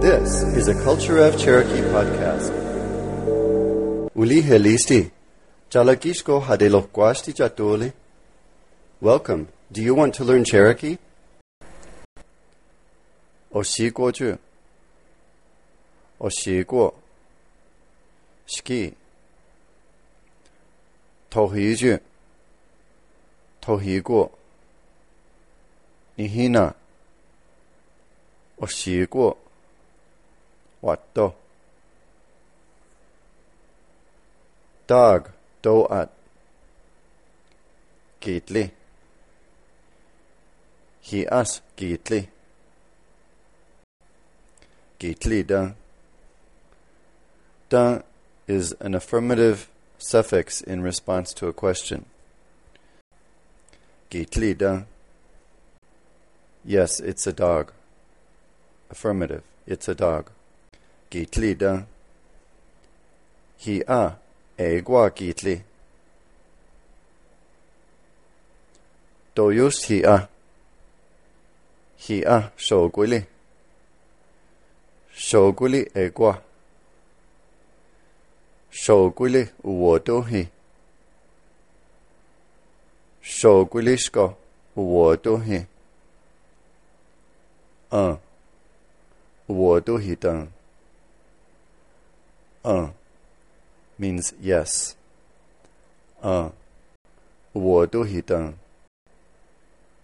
This is a Culture of Cherokee podcast. Uli helisti. Chalakishko hadelokwasti chatuli. Welcome. Do you want to learn Cherokee? Oshikoju. Oshiko. Ski. Tohiju. Tohigo. Nihina. Oshiko. Watto. Dag. Doat. Gitli. Hias gitli. Gitli da. Da is an affirmative suffix in response to a question. Gitli da. Yes, it's a dog. Affirmative. It's a dog. gitli da. Hi a egwa gitli. To just hi a. Hi a soguli. Soguli egwa. Soguli uotohi. Sogulisko uotohi. 嗯，我都一等。Uh means yes. Uh. Uwodohi dun.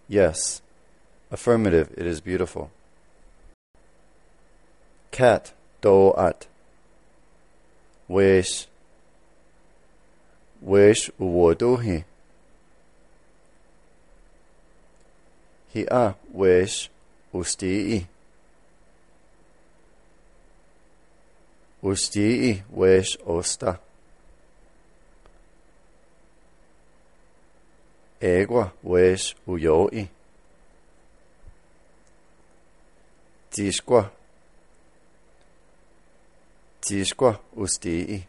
Yes. Affirmative, it is beautiful. Cat, do at. Wish. Wish uwodohi. Hi a wish ustii. ustii wesh osta. Agua wesh uyoi. Tisqua. Tisqua ustii.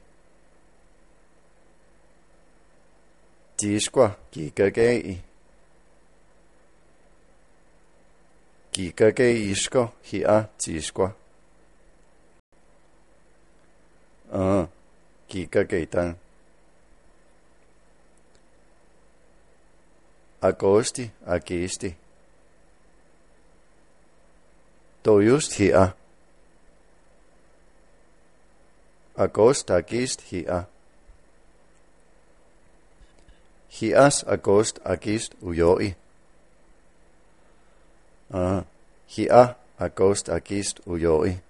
Tisqua gigagei. Gigagei isko her tisqua. kikakaitan. Acosti, akisti. Το ιούς ακίστη Ακόστα ακίστ θεία. Χιάς ακόστ ακίστ ουιόι. Χιά ακόστ ακίστ ουιόι.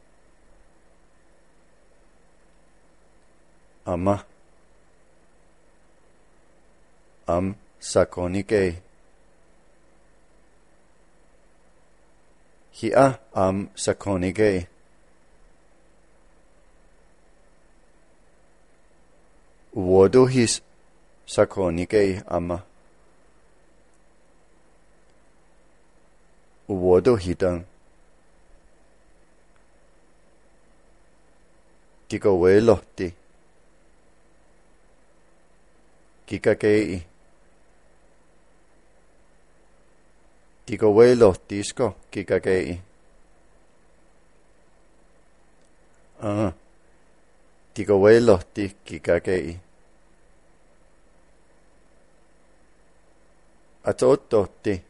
ama am sakonike hia am sakonike wodo his sakonike ama wodo Uodohitang Digo Elohti kikakei. Kikowelo tisco kikakei. Ah. Kikowelo ti kikakei. Atottotti.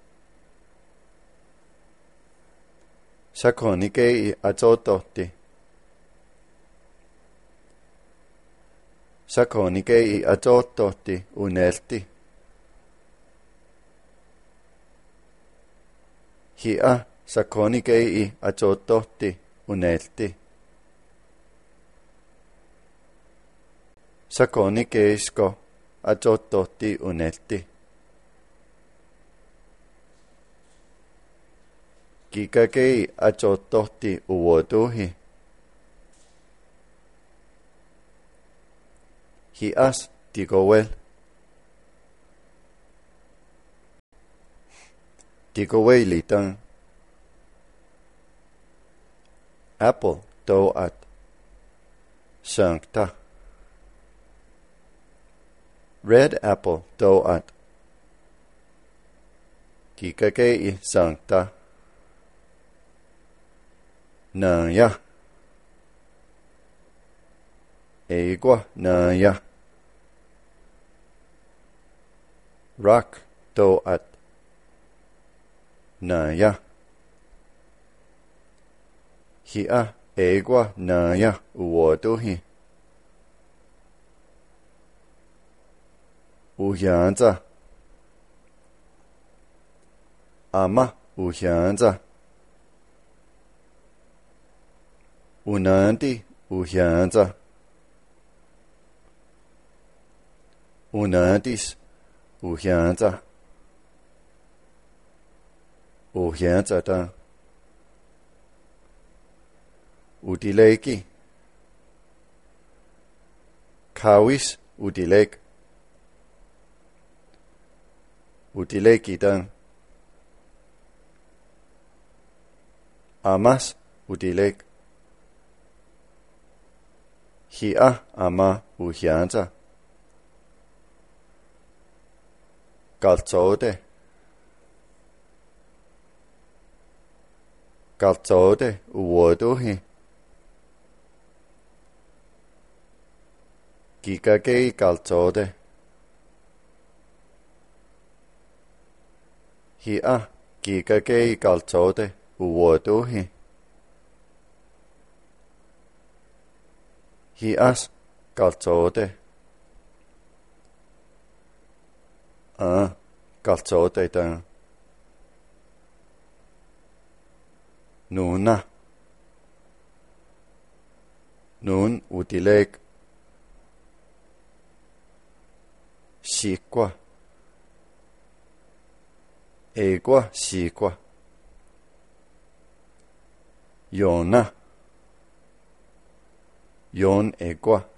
Sakonikei atottotti. så konige i adottoti unelti. Her så konige i adottoti unelti. Så konige isko adottoti unelti. Kikakei adottoti uotuhi. Gigagei atototti uoduhi. Hias digowel. Digoweli dan. Apple do at. Sancta. Red apple do at. Gigagei sancta. Naya egwa naya. rock，刀子，拿呀，嘿啊，哎哇，拿呀，乌托嘿，乌汉子，阿妈，乌汉子，乌难迪，乌汉子，乌难迪斯。Uhyanza. Uhyanza da. Udilegi. Kavis udileg. Udilegi da. Amas udileg. Ama uhyanza. calzote calzote uotuhi eh. kikakei calzote hi'a kikakei calzote uotuhi eh. hi'as calzote 아 갈차 오테이타 누나 눈 우tilek 시과 에과 시과 요나 yon ekwa